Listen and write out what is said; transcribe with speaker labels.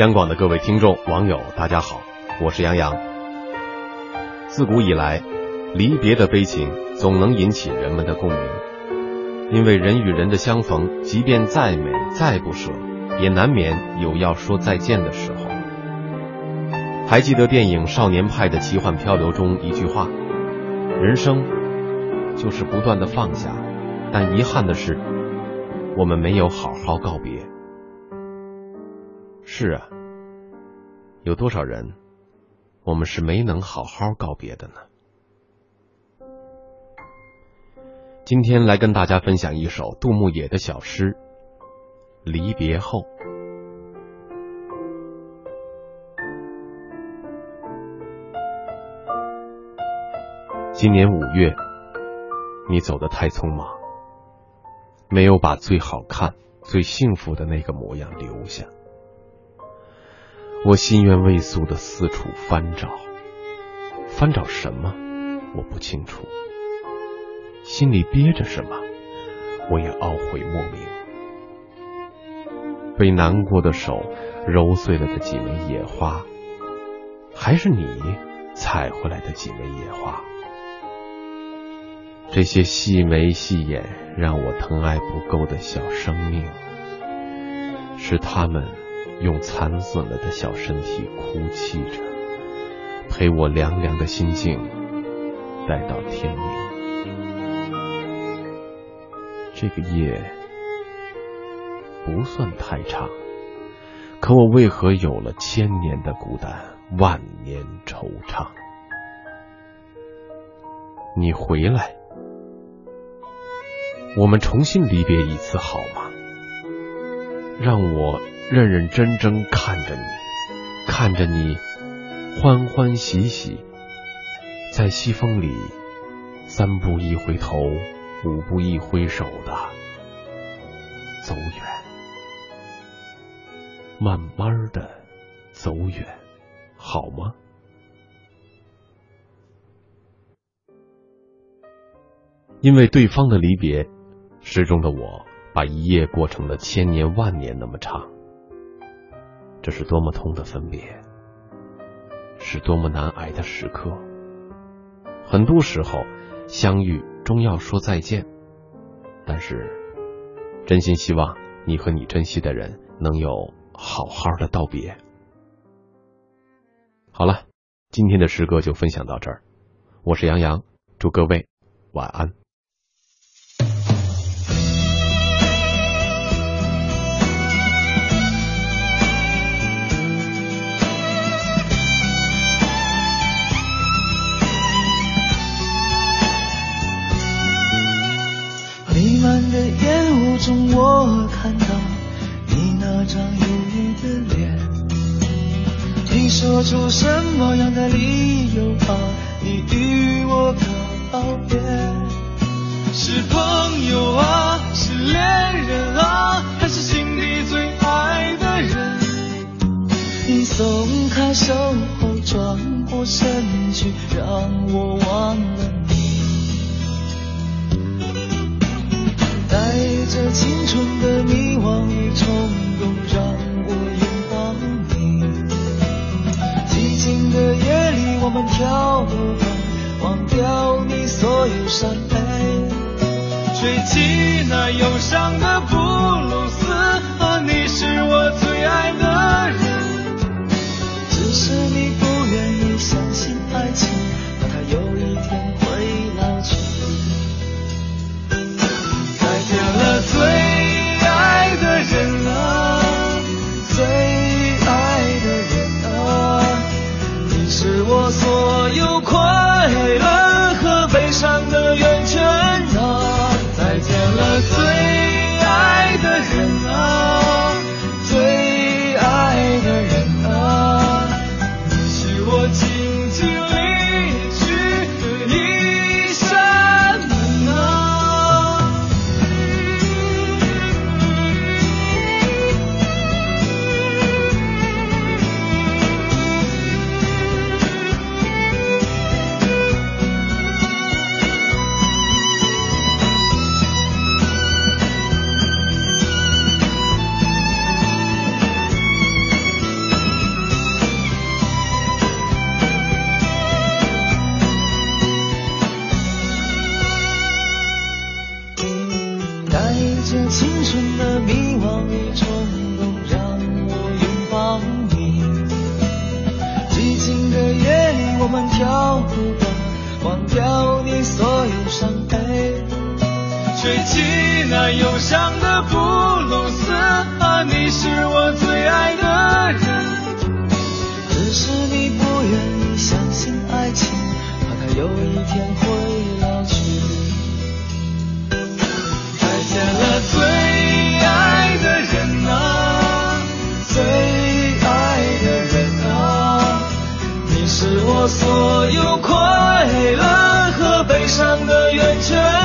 Speaker 1: 央广的各位听众、网友，大家好，我是杨洋。自古以来，离别的悲情总能引起人们的共鸣，因为人与人的相逢，即便再美、再不舍，也难免有要说再见的时候。还记得电影《少年派的奇幻漂流》中一句话：“人生就是不断的放下，但遗憾的是，我们没有好好告别。”是啊，有多少人，我们是没能好好告别的呢？今天来跟大家分享一首杜牧野的小诗《离别后》。今年五月，你走得太匆忙，没有把最好看、最幸福的那个模样留下。我心愿未遂的四处翻找，翻找什么我不清楚，心里憋着什么我也懊悔莫名。被难过的手揉碎了的几枚野花，还是你采回来的几枚野花？这些细眉细眼让我疼爱不够的小生命，是他们。用残损了的小身体哭泣着，陪我凉凉的心境待到天明。这个夜不算太长，可我为何有了千年的孤单，万年惆怅？你回来，我们重新离别一次好吗？让我。认认真真看着你，看着你欢欢喜喜，在西风里三步一回头，五步一挥手的走远，慢慢的走远，好吗？因为对方的离别，诗中的我把一夜过成了千年万年那么长。这是多么痛的分别，是多么难挨的时刻。很多时候，相遇终要说再见，但是，真心希望你和你珍惜的人能有好好的道别。好了，今天的诗歌就分享到这儿，我是杨洋，祝各位晚安。
Speaker 2: 烟雾中，我看到你那张忧郁的脸。你说出什么样的理由啊？你与我告别？是朋友啊，是恋人啊，还是心底最爱的人？你松开手后转过身去，让我忘了。这青春的迷惘与冲动，让我拥抱你。寂静的夜里，我们跳舞吧，忘掉你所有伤悲，吹起那忧伤的布鲁斯。啊，你是我最爱的人，借青春的迷惘与冲动让我拥抱你。寂静的夜里，我们跳舞吧，忘掉你所有伤悲。吹起那忧伤的布鲁斯，啊，你是我最爱的人。只是你不愿意相信爱情，怕它有一天会。我所有快乐和悲伤的源泉。